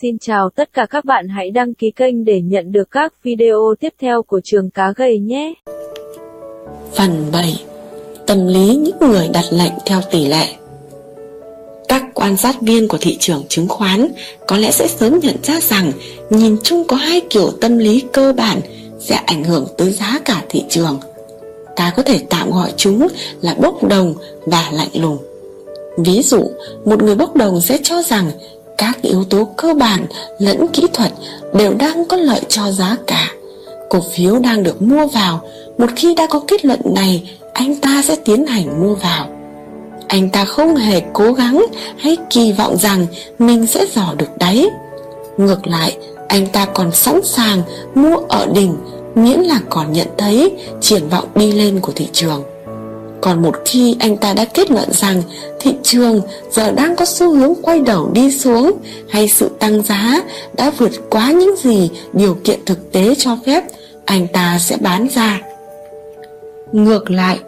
Xin chào tất cả các bạn hãy đăng ký kênh để nhận được các video tiếp theo của trường cá gầy nhé. Phần 7 Tâm lý những người đặt lệnh theo tỷ lệ Các quan sát viên của thị trường chứng khoán có lẽ sẽ sớm nhận ra rằng nhìn chung có hai kiểu tâm lý cơ bản sẽ ảnh hưởng tới giá cả thị trường. Ta có thể tạm gọi chúng là bốc đồng và lạnh lùng. Ví dụ, một người bốc đồng sẽ cho rằng các yếu tố cơ bản lẫn kỹ thuật đều đang có lợi cho giá cả. Cổ phiếu đang được mua vào, một khi đã có kết luận này, anh ta sẽ tiến hành mua vào. Anh ta không hề cố gắng hay kỳ vọng rằng mình sẽ dò được đáy. Ngược lại, anh ta còn sẵn sàng mua ở đỉnh miễn là còn nhận thấy triển vọng đi lên của thị trường. Còn một khi anh ta đã kết luận rằng thị trường giờ đang có xu hướng quay đầu đi xuống hay sự tăng giá đã vượt quá những gì điều kiện thực tế cho phép, anh ta sẽ bán ra. Ngược lại,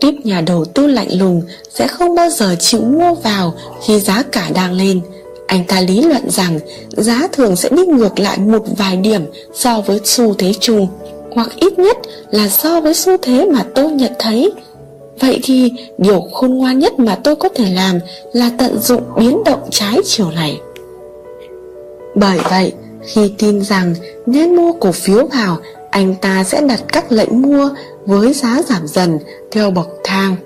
tiếp nhà đầu tư lạnh lùng sẽ không bao giờ chịu mua vào khi giá cả đang lên. Anh ta lý luận rằng giá thường sẽ đi ngược lại một vài điểm so với xu thế chung, hoặc ít nhất là so với xu thế mà tôi nhận thấy Vậy thì điều khôn ngoan nhất mà tôi có thể làm là tận dụng biến động trái chiều này. Bởi vậy, khi tin rằng nên mua cổ phiếu vào, anh ta sẽ đặt các lệnh mua với giá giảm dần theo bậc thang.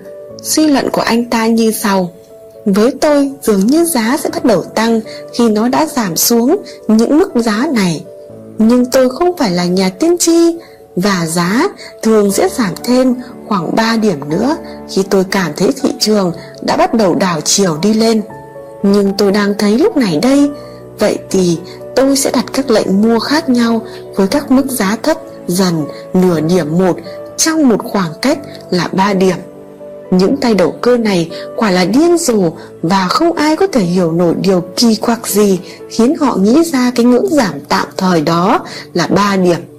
Suy luận của anh ta như sau. Với tôi, dường như giá sẽ bắt đầu tăng khi nó đã giảm xuống những mức giá này. Nhưng tôi không phải là nhà tiên tri và giá thường sẽ giảm thêm khoảng 3 điểm nữa khi tôi cảm thấy thị trường đã bắt đầu đảo chiều đi lên. Nhưng tôi đang thấy lúc này đây, vậy thì tôi sẽ đặt các lệnh mua khác nhau với các mức giá thấp dần nửa điểm một trong một khoảng cách là 3 điểm. Những tay đầu cơ này quả là điên rồ và không ai có thể hiểu nổi điều kỳ quặc gì khiến họ nghĩ ra cái ngưỡng giảm tạm thời đó là 3 điểm.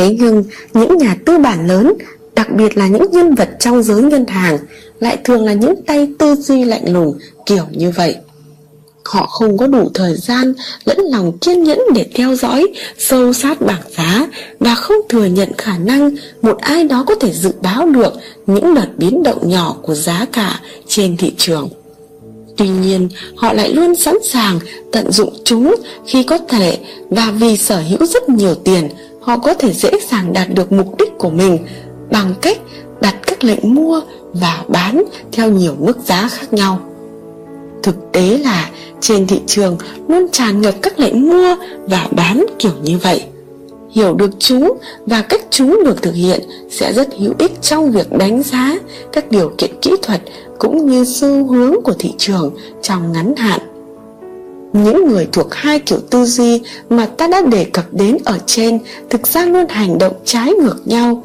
Thế nhưng những nhà tư bản lớn, đặc biệt là những nhân vật trong giới ngân hàng, lại thường là những tay tư duy lạnh lùng, kiểu như vậy. Họ không có đủ thời gian lẫn lòng kiên nhẫn để theo dõi, sâu sát bảng giá và không thừa nhận khả năng một ai đó có thể dự báo được những đợt biến động nhỏ của giá cả trên thị trường. Tuy nhiên, họ lại luôn sẵn sàng tận dụng chúng khi có thể và vì sở hữu rất nhiều tiền họ có thể dễ dàng đạt được mục đích của mình bằng cách đặt các lệnh mua và bán theo nhiều mức giá khác nhau. Thực tế là trên thị trường luôn tràn ngập các lệnh mua và bán kiểu như vậy. Hiểu được chúng và cách chúng được thực hiện sẽ rất hữu ích trong việc đánh giá các điều kiện kỹ thuật cũng như xu hướng của thị trường trong ngắn hạn. Những người thuộc hai kiểu tư duy mà ta đã đề cập đến ở trên thực ra luôn hành động trái ngược nhau.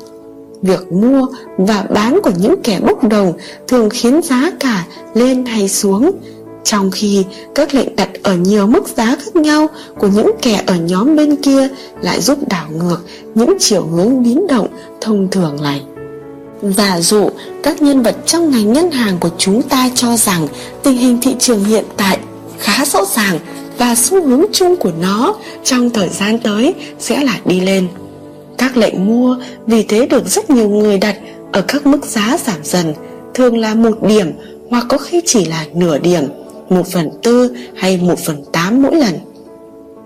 Việc mua và bán của những kẻ bốc đồng thường khiến giá cả lên hay xuống. Trong khi các lệnh đặt ở nhiều mức giá khác nhau của những kẻ ở nhóm bên kia lại giúp đảo ngược những chiều hướng biến động thông thường này giả dụ các nhân vật trong ngành ngân hàng của chúng ta cho rằng tình hình thị trường hiện tại khá rõ ràng và xu hướng chung của nó trong thời gian tới sẽ là đi lên các lệnh mua vì thế được rất nhiều người đặt ở các mức giá giảm dần, thường là một điểm hoặc có khi chỉ là nửa điểm, một phần tư hay một phần tám mỗi lần.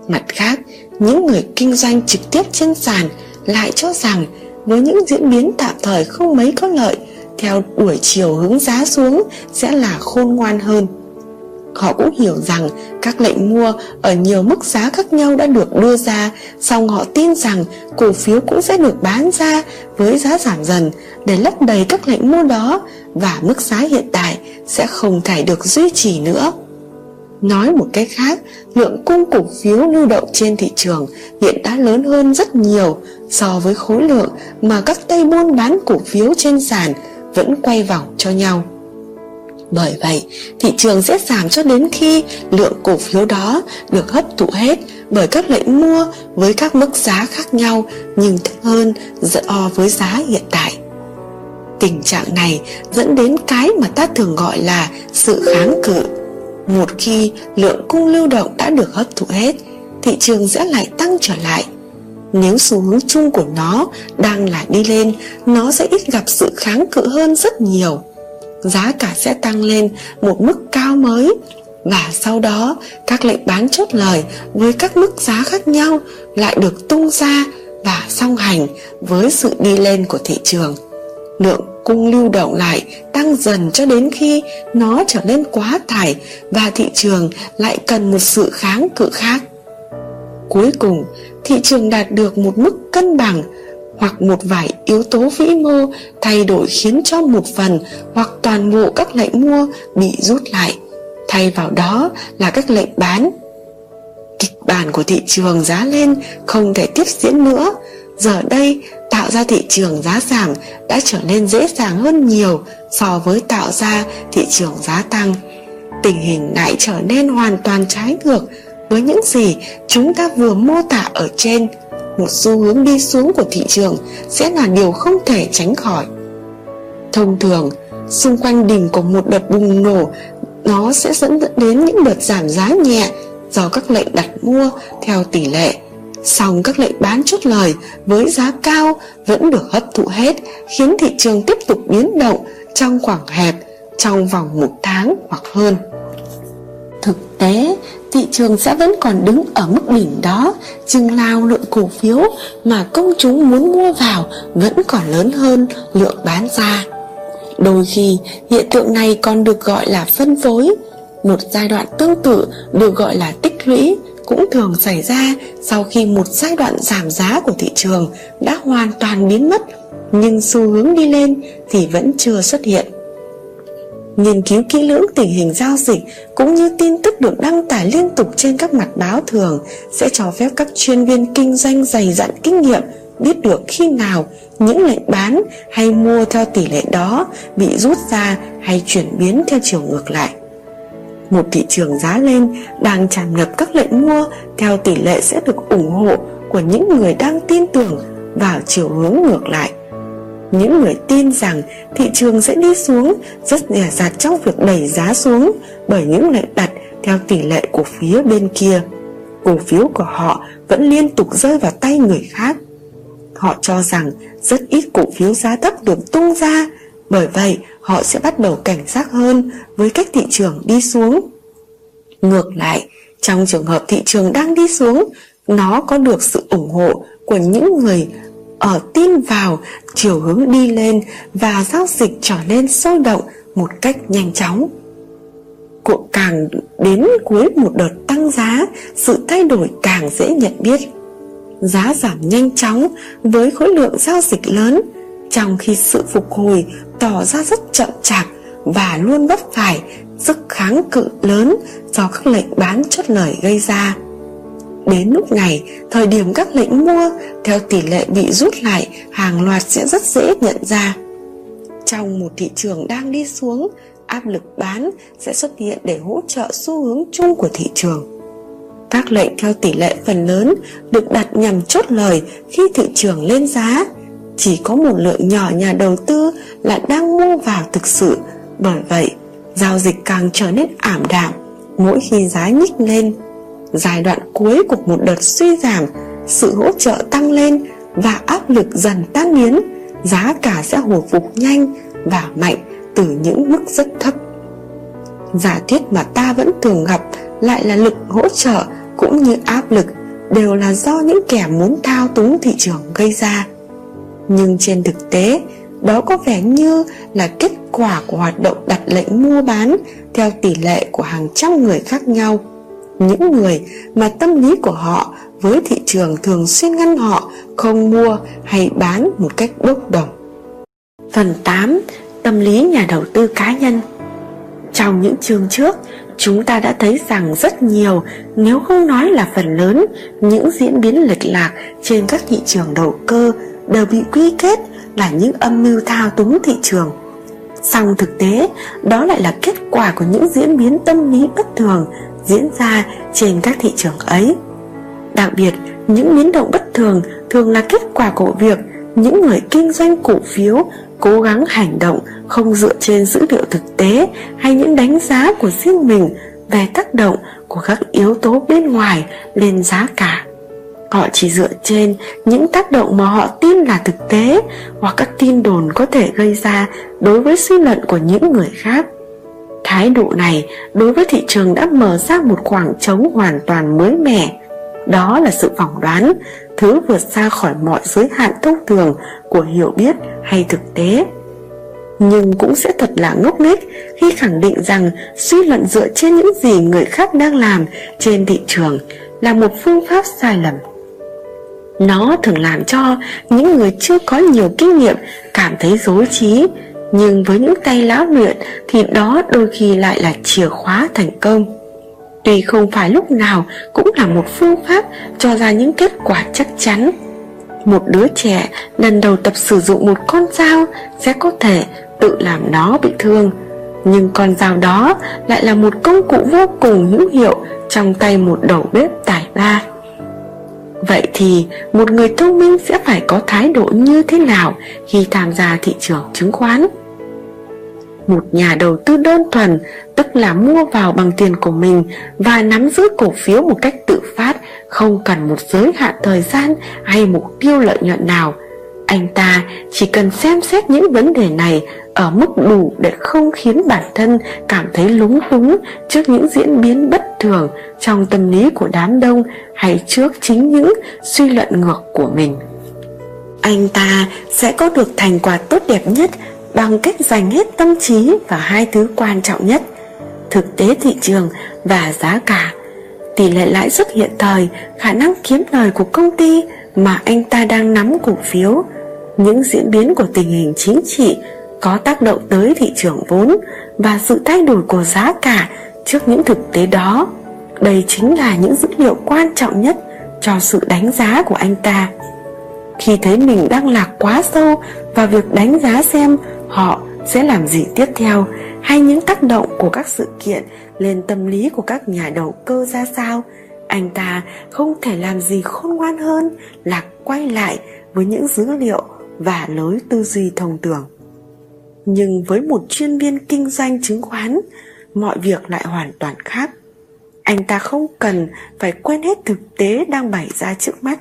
Mặt khác, những người kinh doanh trực tiếp trên sàn lại cho rằng với những diễn biến tạm thời không mấy có lợi, theo đuổi chiều hướng giá xuống sẽ là khôn ngoan hơn. Họ cũng hiểu rằng các lệnh mua ở nhiều mức giá khác nhau đã được đưa ra, song họ tin rằng cổ phiếu cũng sẽ được bán ra với giá giảm dần để lấp đầy các lệnh mua đó và mức giá hiện tại sẽ không thể được duy trì nữa. Nói một cách khác, lượng cung cổ phiếu lưu động trên thị trường hiện đã lớn hơn rất nhiều so với khối lượng mà các tay buôn bán cổ phiếu trên sàn vẫn quay vòng cho nhau. Bởi vậy, thị trường sẽ giảm cho đến khi lượng cổ phiếu đó được hấp thụ hết bởi các lệnh mua với các mức giá khác nhau nhưng thấp hơn so với giá hiện tại. Tình trạng này dẫn đến cái mà ta thường gọi là sự kháng cự. Một khi lượng cung lưu động đã được hấp thụ hết, thị trường sẽ lại tăng trở lại. Nếu xu hướng chung của nó đang là đi lên, nó sẽ ít gặp sự kháng cự hơn rất nhiều. Giá cả sẽ tăng lên một mức cao mới và sau đó các lệnh bán chốt lời với các mức giá khác nhau lại được tung ra và song hành với sự đi lên của thị trường. Lượng cung lưu động lại tăng dần cho đến khi nó trở nên quá tải và thị trường lại cần một sự kháng cự khác. Cuối cùng, thị trường đạt được một mức cân bằng hoặc một vài yếu tố vĩ mô thay đổi khiến cho một phần hoặc toàn bộ các lệnh mua bị rút lại. Thay vào đó là các lệnh bán. Kịch bản của thị trường giá lên không thể tiếp diễn nữa. Giờ đây, tạo ra thị trường giá giảm đã trở nên dễ dàng hơn nhiều so với tạo ra thị trường giá tăng. Tình hình lại trở nên hoàn toàn trái ngược với những gì chúng ta vừa mô tả ở trên một xu hướng đi xuống của thị trường sẽ là điều không thể tránh khỏi. Thông thường, xung quanh đỉnh của một đợt bùng nổ, nó sẽ dẫn đến những đợt giảm giá nhẹ do các lệnh đặt mua theo tỷ lệ. Song các lệnh bán chốt lời với giá cao vẫn được hấp thụ hết, khiến thị trường tiếp tục biến động trong khoảng hẹp trong vòng một tháng hoặc hơn. Thực tế thị trường sẽ vẫn còn đứng ở mức đỉnh đó. Chừng nào lượng cổ phiếu mà công chúng muốn mua vào vẫn còn lớn hơn lượng bán ra. Đôi khi, hiện tượng này còn được gọi là phân phối. Một giai đoạn tương tự được gọi là tích lũy cũng thường xảy ra sau khi một giai đoạn giảm giá của thị trường đã hoàn toàn biến mất, nhưng xu hướng đi lên thì vẫn chưa xuất hiện nghiên cứu kỹ lưỡng tình hình giao dịch cũng như tin tức được đăng tải liên tục trên các mặt báo thường sẽ cho phép các chuyên viên kinh doanh dày dặn kinh nghiệm, biết được khi nào những lệnh bán hay mua theo tỷ lệ đó bị rút ra hay chuyển biến theo chiều ngược lại. Một thị trường giá lên đang tràn ngập các lệnh mua theo tỷ lệ sẽ được ủng hộ của những người đang tin tưởng vào chiều hướng ngược lại những người tin rằng thị trường sẽ đi xuống, rất dè dặt trong việc đẩy giá xuống bởi những lệnh đặt theo tỷ lệ của phía bên kia. Cổ phiếu của họ vẫn liên tục rơi vào tay người khác. Họ cho rằng rất ít cổ phiếu giá thấp được tung ra, bởi vậy họ sẽ bắt đầu cảnh giác hơn với cách thị trường đi xuống. Ngược lại, trong trường hợp thị trường đang đi xuống, nó có được sự ủng hộ của những người ở tin vào, chiều hướng đi lên và giao dịch trở nên sôi động một cách nhanh chóng Cuộc càng đến cuối một đợt tăng giá, sự thay đổi càng dễ nhận biết giá giảm nhanh chóng với khối lượng giao dịch lớn, trong khi sự phục hồi tỏ ra rất chậm chạp và luôn vấp phải sức kháng cự lớn do các lệnh bán chốt lời gây ra. Đến lúc này, thời điểm các lệnh mua theo tỷ lệ bị rút lại hàng loạt sẽ rất dễ nhận ra. Trong một thị trường đang đi xuống, áp lực bán sẽ xuất hiện để hỗ trợ xu hướng chung của thị trường. Các lệnh theo tỷ lệ phần lớn được đặt nhằm chốt lời khi thị trường lên giá. Chỉ có một lượng nhỏ nhà đầu tư là đang mua vào thực sự. Bởi vậy, giao dịch càng trở nên ảm đạm mỗi khi giá nhích lên. Giai đoạn cuối của một đợt suy giảm, sự hỗ trợ tăng lên và áp lực dần tan biến, giá cả sẽ hồi phục nhanh và mạnh từ những mức rất thấp. Giả thuyết mà ta vẫn thường gặp lại là lực hỗ trợ cũng như áp lực đều là do những kẻ muốn thao túng thị trường gây ra nhưng trên thực tế đó có vẻ như là kết quả của hoạt động đặt lệnh mua bán theo tỷ lệ của hàng trăm người khác nhau những người mà tâm lý của họ với thị trường thường xuyên ngăn họ không mua hay bán một cách bốc đồng Phần 8. Tâm lý nhà đầu tư cá nhân Trong những chương trước, chúng ta đã thấy rằng rất nhiều nếu không nói là phần lớn những diễn biến lệch lạc trên các thị trường đầu cơ đều bị quy kết là những âm mưu thao túng thị trường song thực tế đó lại là kết quả của những diễn biến tâm lý bất thường diễn ra trên các thị trường ấy. Đặc biệt, những biến động bất thường thường là kết quả của việc những người kinh doanh cổ phiếu cố gắng hành động không dựa trên dữ liệu thực tế hay những đánh giá của riêng mình về tác động của các yếu tố bên ngoài lên giá cả. Họ chỉ dựa trên những tác động mà họ tin là thực tế hoặc các tin đồn có thể gây ra đối với suy luận của những người khác thái độ này đối với thị trường đã mở ra một khoảng trống hoàn toàn mới mẻ. Đó là sự phỏng đoán, thứ vượt xa khỏi mọi giới hạn thông thường của hiểu biết hay thực tế. Nhưng cũng sẽ thật là ngốc nghếch khi khẳng định rằng suy luận dựa trên những gì người khác đang làm trên thị trường là một phương pháp sai lầm. Nó thường làm cho những người chưa có nhiều kinh nghiệm cảm thấy dối trí nhưng với những tay lão luyện thì đó đôi khi lại là chìa khóa thành công. Tuy không phải lúc nào cũng là một phương pháp cho ra những kết quả chắc chắn. Một đứa trẻ lần đầu tập sử dụng một con dao sẽ có thể tự làm nó bị thương. Nhưng con dao đó lại là một công cụ vô cùng hữu hiệu trong tay một đầu bếp tài ba. Vậy thì một người thông minh sẽ phải có thái độ như thế nào khi tham gia thị trường chứng khoán? Một nhà đầu tư đơn thuần, tức là mua vào bằng tiền của mình và nắm giữ cổ phiếu một cách tự phát, không cần một giới hạn thời gian hay mục tiêu lợi nhuận nào. Anh ta chỉ cần xem xét những vấn đề này ở mức đủ để không khiến bản thân cảm thấy lúng túng trước những diễn biến bất thường trong tâm lý của đám đông hay trước chính những suy luận ngược của mình. Anh ta sẽ có được thành quả tốt đẹp nhất bằng cách dành hết tâm trí vào hai thứ quan trọng nhất, thực tế thị trường và giá cả. Tỷ lệ lãi suất hiện thời, khả năng kiếm lời của công ty mà anh ta đang nắm cổ phiếu, những diễn biến của tình hình chính trị có tác động tới thị trường vốn và sự thay đổi của giá cả trước những thực tế đó. Đây chính là những dữ liệu quan trọng nhất cho sự đánh giá của anh ta. Khi thấy mình đang lạc quá sâu vào việc đánh giá xem họ sẽ làm gì tiếp theo, hay những tác động của các sự kiện lên tâm lý của các nhà đầu cơ ra sao? Anh ta không thể làm gì khôn ngoan hơn là quay lại với những dữ liệu và lối tư duy thông thường. Nhưng với một chuyên viên kinh doanh chứng khoán, mọi việc lại hoàn toàn khác. Anh ta không cần phải quên hết thực tế đang bày ra trước mắt.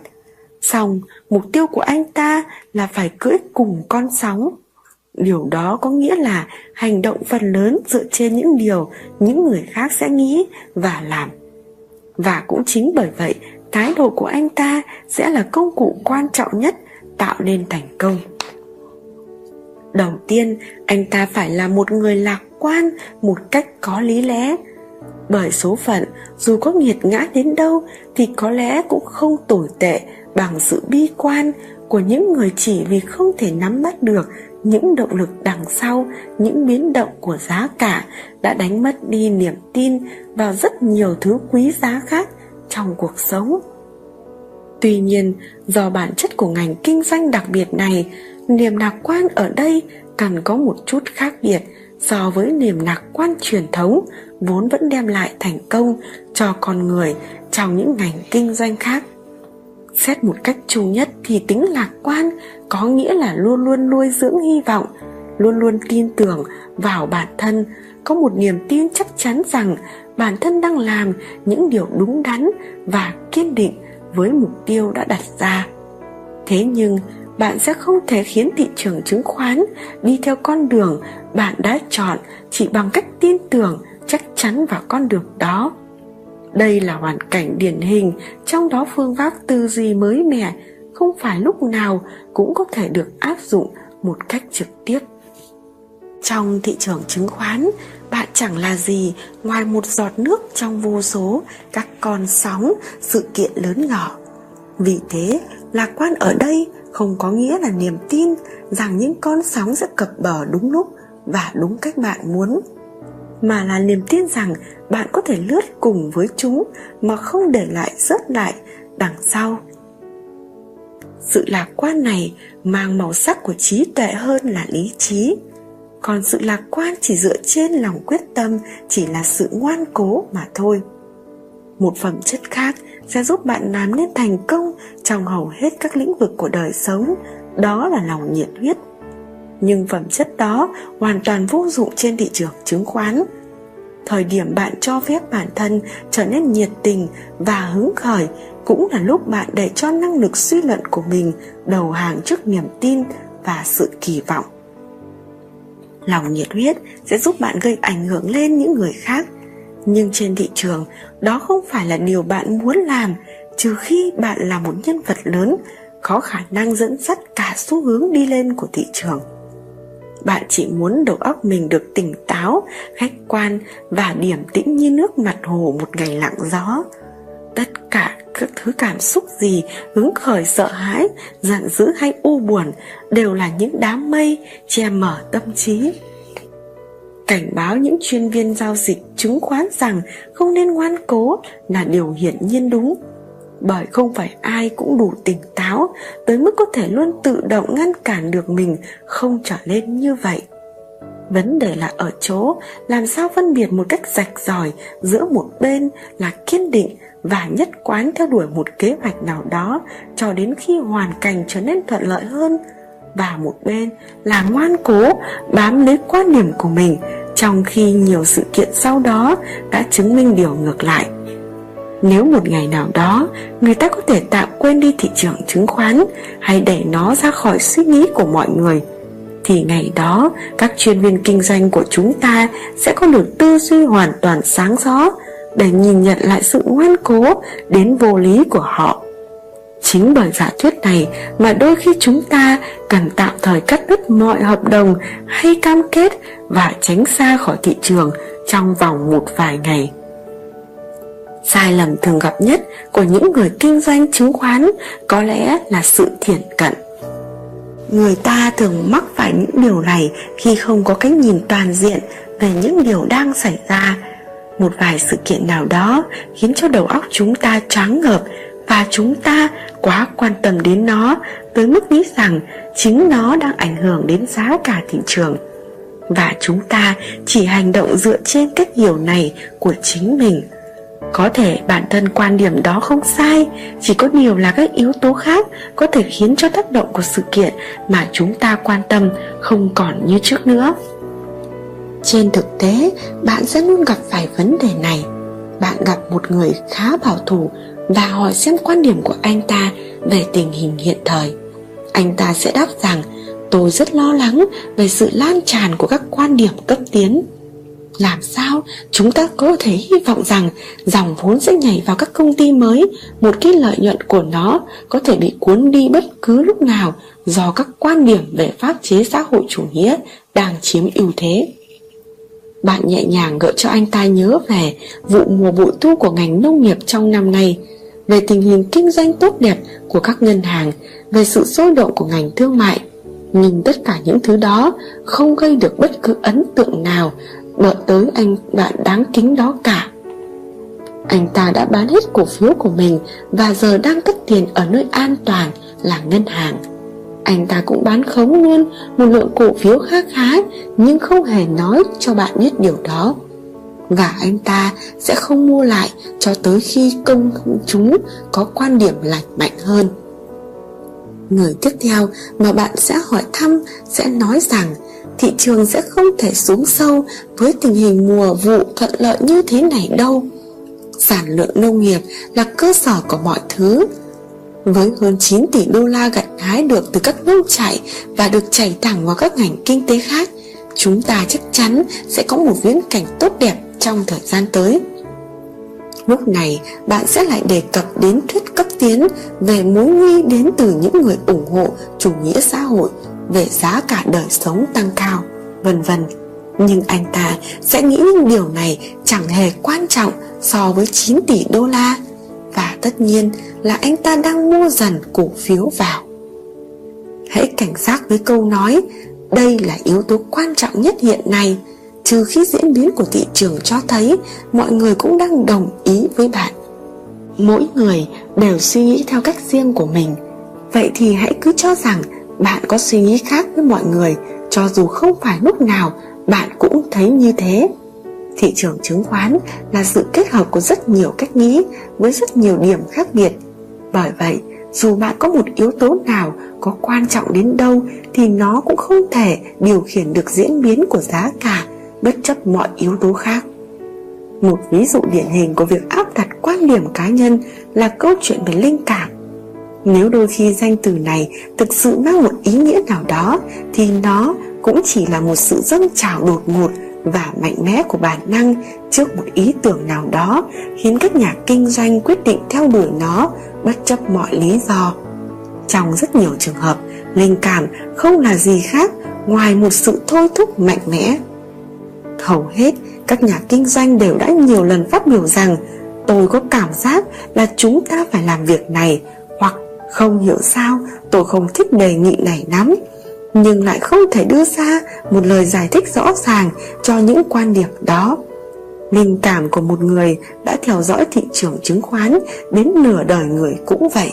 Xong, mục tiêu của anh ta là phải cưỡi cùng con sóng điều đó có nghĩa là hành động phần lớn dựa trên những điều những người khác sẽ nghĩ và làm. Và cũng chính bởi vậy, thái độ của anh ta sẽ là công cụ quan trọng nhất tạo nên thành công. Đầu tiên, anh ta phải là một người lạc quan, một cách có lý lẽ. Bởi số phận, dù có nghiệt ngã đến đâu, thì có lẽ cũng không tồi tệ bằng sự bi quan của những người chỉ vì không thể nắm bắt được những động lực đằng sau, những biến động của giá cả đã đánh mất đi niềm tin vào rất nhiều thứ quý giá khác trong cuộc sống. Tuy nhiên, do bản chất của ngành kinh doanh đặc biệt này, niềm lạc quan ở đây cần có một chút khác biệt so với niềm lạc quan truyền thống vốn vẫn đem lại thành công cho con người trong những ngành kinh doanh khác xét một cách chung nhất thì tính lạc quan có nghĩa là luôn luôn nuôi dưỡng hy vọng, luôn luôn tin tưởng vào bản thân. Có một niềm tin chắc chắn rằng bản thân đang làm những điều đúng đắn và kiên định với mục tiêu đã đặt ra. Thế nhưng, bạn sẽ không thể khiến thị trường chứng khoán đi theo con đường bạn đã chọn chỉ bằng cách tin tưởng, chắc chắn vào con đường đó đây là hoàn cảnh điển hình, trong đó phương pháp tư duy mới mẻ không phải lúc nào cũng có thể được áp dụng một cách trực tiếp. Trong thị trường chứng khoán, bạn chẳng là gì ngoài một giọt nước trong vô số các con sóng, sự kiện lớn nhỏ. Vì thế, lạc quan ở đây không có nghĩa là niềm tin rằng những con sóng sẽ cập bờ đúng lúc và đúng cách bạn muốn mà là niềm tin rằng bạn có thể lướt cùng với chúng mà không để lại rớt lại đằng sau. Sự lạc quan này mang màu sắc của trí tuệ hơn là lý trí. Còn sự lạc quan chỉ dựa trên lòng quyết tâm, chỉ là sự ngoan cố mà thôi. Một phẩm chất khác sẽ giúp bạn làm nên thành công trong hầu hết các lĩnh vực của đời sống, đó là lòng nhiệt huyết nhưng phẩm chất đó hoàn toàn vô dụng trên thị trường chứng khoán. Thời điểm bạn cho phép bản thân trở nên nhiệt tình và hứng khởi cũng là lúc bạn để cho năng lực suy luận của mình đầu hàng trước niềm tin và sự kỳ vọng. Lòng nhiệt huyết sẽ giúp bạn gây ảnh hưởng lên những người khác, nhưng trên thị trường, đó không phải là điều bạn muốn làm, trừ khi bạn là một nhân vật lớn, có khả năng dẫn dắt cả xu hướng đi lên của thị trường bạn chỉ muốn đầu óc mình được tỉnh táo, khách quan và điểm tĩnh như nước mặt hồ một ngày lặng gió. Tất cả các thứ cảm xúc gì, hứng khởi, sợ hãi, giận dữ hay u buồn đều là những đám mây che mở tâm trí. Cảnh báo những chuyên viên giao dịch chứng khoán rằng không nên ngoan cố là điều hiển nhiên đúng bởi không phải ai cũng đủ tỉnh táo tới mức có thể luôn tự động ngăn cản được mình không trở lên như vậy. Vấn đề là ở chỗ làm sao phân biệt một cách rạch ròi giữa một bên là kiên định và nhất quán theo đuổi một kế hoạch nào đó cho đến khi hoàn cảnh trở nên thuận lợi hơn và một bên là ngoan cố bám lấy quan điểm của mình trong khi nhiều sự kiện sau đó đã chứng minh điều ngược lại nếu một ngày nào đó, người ta có thể tạm quên đi thị trường chứng khoán hay đẩy nó ra khỏi suy nghĩ của mọi người, thì ngày đó, các chuyên viên kinh doanh của chúng ta sẽ có được tư duy hoàn toàn sáng rõ để nhìn nhận lại sự ngoan cố, đến vô lý của họ. Chính bởi giả thuyết này mà đôi khi chúng ta cần tạm thời cắt đứt mọi hợp đồng hay cam kết và tránh xa khỏi thị trường trong vòng một vài ngày sai lầm thường gặp nhất của những người kinh doanh chứng khoán có lẽ là sự thiển cận. Người ta thường mắc phải những điều này khi không có cách nhìn toàn diện về những điều đang xảy ra. Một vài sự kiện nào đó khiến cho đầu óc chúng ta choáng ngợp và chúng ta quá quan tâm đến nó tới mức nghĩ rằng chính nó đang ảnh hưởng đến giá cả thị trường. Và chúng ta chỉ hành động dựa trên cách hiểu này của chính mình có thể bản thân quan điểm đó không sai, chỉ có điều là các yếu tố khác có thể khiến cho tác động của sự kiện mà chúng ta quan tâm không còn như trước nữa. Trên thực tế, bạn sẽ luôn gặp phải vấn đề này. Bạn gặp một người khá bảo thủ và hỏi xem quan điểm của anh ta về tình hình hiện thời. Anh ta sẽ đáp rằng, tôi rất lo lắng về sự lan tràn của các quan điểm cấp tiến làm sao? Chúng ta có thể hy vọng rằng dòng vốn sẽ nhảy vào các công ty mới. Một cái lợi nhuận của nó có thể bị cuốn đi bất cứ lúc nào do các quan điểm về pháp chế xã hội chủ nghĩa đang chiếm ưu thế. Bạn nhẹ nhàng gợi cho anh ta nhớ về vụ mùa bội thu của ngành nông nghiệp trong năm nay, về tình hình kinh doanh tốt đẹp của các ngân hàng, về sự sôi động của ngành thương mại. Nhưng tất cả những thứ đó, không gây được bất cứ ấn tượng nào đợi tới anh bạn đáng kính đó cả. Anh ta đã bán hết cổ phiếu của mình và giờ đang cất tiền ở nơi an toàn là ngân hàng. Anh ta cũng bán khống luôn một lượng cổ phiếu khá khá, nhưng không hề nói cho bạn biết điều đó. Và anh ta sẽ không mua lại cho tới khi công chúng có quan điểm lành mạnh hơn. Người tiếp theo mà bạn sẽ hỏi thăm sẽ nói rằng thị trường sẽ không thể xuống sâu với tình hình mùa vụ thuận lợi như thế này đâu. Sản lượng nông nghiệp là cơ sở của mọi thứ. Với hơn 9 tỷ đô la gặt hái được từ các nông trại và được chảy thẳng vào các ngành kinh tế khác, chúng ta chắc chắn sẽ có một viễn cảnh tốt đẹp trong thời gian tới. Lúc này, bạn sẽ lại đề cập đến thuyết cấp tiến về mối nguy đến từ những người ủng hộ chủ nghĩa xã hội về giá cả đời sống tăng cao, vân vân. Nhưng anh ta sẽ nghĩ những điều này chẳng hề quan trọng so với 9 tỷ đô la. Và tất nhiên là anh ta đang mua dần cổ phiếu vào. Hãy cảnh giác với câu nói, đây là yếu tố quan trọng nhất hiện nay. Trừ khi diễn biến của thị trường cho thấy, mọi người cũng đang đồng ý với bạn. Mỗi người đều suy nghĩ theo cách riêng của mình. Vậy thì hãy cứ cho rằng bạn có suy nghĩ khác với mọi người, cho dù không phải lúc nào, bạn cũng thấy như thế. Thị trường chứng khoán là sự kết hợp của rất nhiều cách nghĩ với rất nhiều điểm khác biệt. Bởi vậy, dù bạn có một yếu tố nào có quan trọng đến đâu thì nó cũng không thể điều khiển được diễn biến của giá cả, bất chấp mọi yếu tố khác. Một ví dụ điển hình của việc áp đặt quan điểm cá nhân là câu chuyện về linh cảm. Nếu đôi khi danh từ này thực sự mang một ý nghĩa nào đó thì nó cũng chỉ là một sự dâng trào đột ngột và mạnh mẽ của bản năng trước một ý tưởng nào đó khiến các nhà kinh doanh quyết định theo đuổi nó bất chấp mọi lý do. Trong rất nhiều trường hợp, linh cảm không là gì khác ngoài một sự thôi thúc mạnh mẽ. Hầu hết các nhà kinh doanh đều đã nhiều lần phát biểu rằng tôi có cảm giác là chúng ta phải làm việc này không hiểu sao, tôi không thích đề nghị này lắm nhưng lại không thể đưa ra một lời giải thích rõ ràng cho những quan điểm đó. Linh cảm của một người đã theo dõi thị trường chứng khoán đến nửa đời người cũng vậy.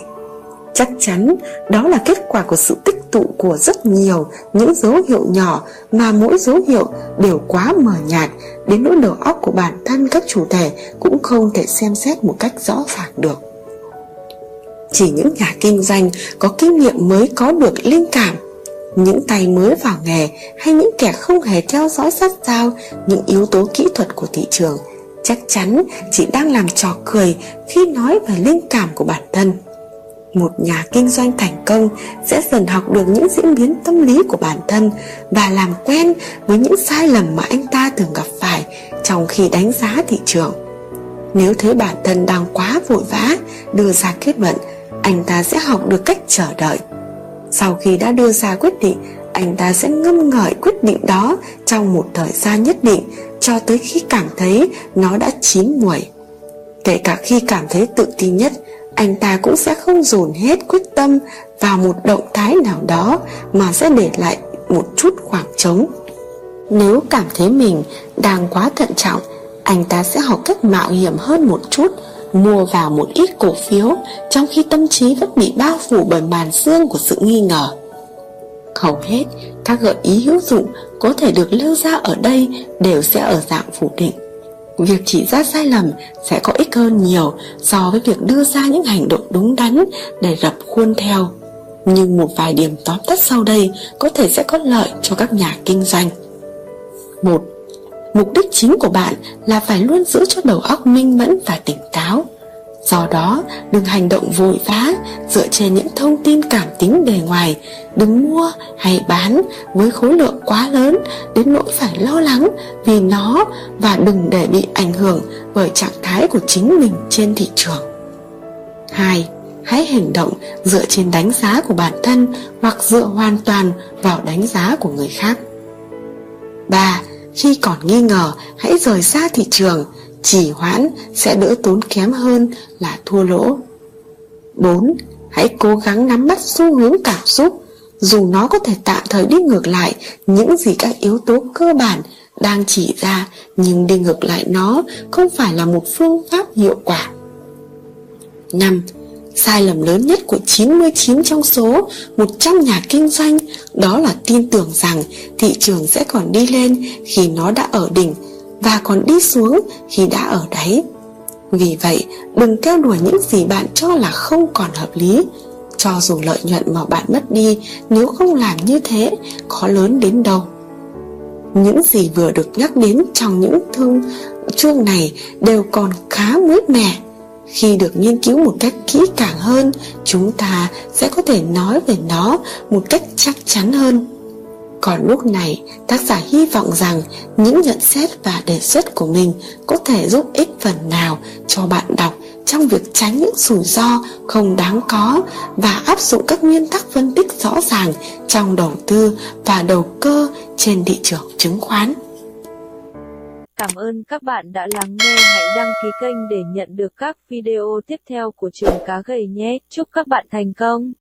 Chắc chắn đó là kết quả của sự tích tụ của rất nhiều những dấu hiệu nhỏ mà mỗi dấu hiệu đều quá mờ nhạt đến nỗi đầu óc của bản thân các chủ thể cũng không thể xem xét một cách rõ ràng được. Chỉ những nhà kinh doanh có kinh nghiệm mới có được linh cảm, những tay mới vào nghề hay những kẻ không hề theo dõi sát sao những yếu tố kỹ thuật của thị trường, chắc chắn chỉ đang làm trò cười khi nói về linh cảm của bản thân. Một nhà kinh doanh thành công sẽ dần học được những diễn biến tâm lý của bản thân và làm quen với những sai lầm mà anh ta thường gặp phải trong khi đánh giá thị trường. Nếu thấy bản thân đang quá vội vã, đưa ra kết luận anh ta sẽ học được cách chờ đợi. Sau khi đã đưa ra quyết định, anh ta sẽ ngâm ngợi quyết định đó trong một thời gian nhất định cho tới khi cảm thấy nó đã chín muồi. Kể cả khi cảm thấy tự tin nhất, anh ta cũng sẽ không dồn hết quyết tâm vào một động thái nào đó mà sẽ để lại một chút khoảng trống. Nếu cảm thấy mình đang quá thận trọng, anh ta sẽ học cách mạo hiểm hơn một chút mua vào một ít cổ phiếu, trong khi tâm trí vẫn bị bao phủ bởi màn xương của sự nghi ngờ. Hầu hết, các gợi ý hữu dụng có thể được lưu ra ở đây đều sẽ ở dạng phủ định. Việc chỉ ra sai lầm sẽ có ích hơn nhiều so với việc đưa ra những hành động đúng đắn để rập khuôn theo. Nhưng một vài điểm tóm tắt sau đây có thể sẽ có lợi cho các nhà kinh doanh. 1 mục đích chính của bạn là phải luôn giữ cho đầu óc minh mẫn và tỉnh táo do đó, đừng hành động vội vã, dựa trên những thông tin cảm tính bề ngoài, đừng mua hay bán với khối lượng quá lớn, đến nỗi phải lo lắng vì nó và đừng để bị ảnh hưởng bởi trạng thái của chính mình trên thị trường 2. Hãy hành động dựa trên đánh giá của bản thân hoặc dựa hoàn toàn vào đánh giá của người khác. 3 khi còn nghi ngờ, hãy rời xa thị trường, chỉ hoãn sẽ đỡ tốn kém hơn là thua lỗ. 4. Hãy cố gắng nắm bắt xu hướng cảm xúc, dù nó có thể tạm thời đi ngược lại những gì các yếu tố cơ bản đang chỉ ra, nhưng đi ngược lại nó không phải là một phương pháp hiệu quả. 5. Sai lầm lớn nhất của 99 trong số 100 nhà kinh doanh đó là tin tưởng rằng thị trường sẽ còn đi lên khi nó đã ở đỉnh và còn đi xuống khi đã ở đáy. Vì vậy, đừng theo đuổi những gì bạn cho là không còn hợp lý. Cho dù lợi nhuận mà bạn mất đi nếu không làm như thế có lớn đến đâu. Những gì vừa được nhắc đến trong những thương chương này đều còn khá mới mẻ khi được nghiên cứu một cách kỹ càng hơn, chúng ta sẽ có thể nói về nó một cách chắc chắn hơn. Còn lúc này, tác giả hy vọng rằng những nhận xét và đề xuất của mình có thể giúp ích phần nào cho bạn đọc trong việc tránh những rủi ro không đáng có và áp dụng các nguyên tắc phân tích rõ ràng trong đầu tư và đầu cơ trên thị trường chứng khoán. Cảm ơn các bạn đã lắng nghe. Hãy đăng ký kênh để nhận được các video tiếp theo của trường cá gầy nhé. Chúc các bạn thành công.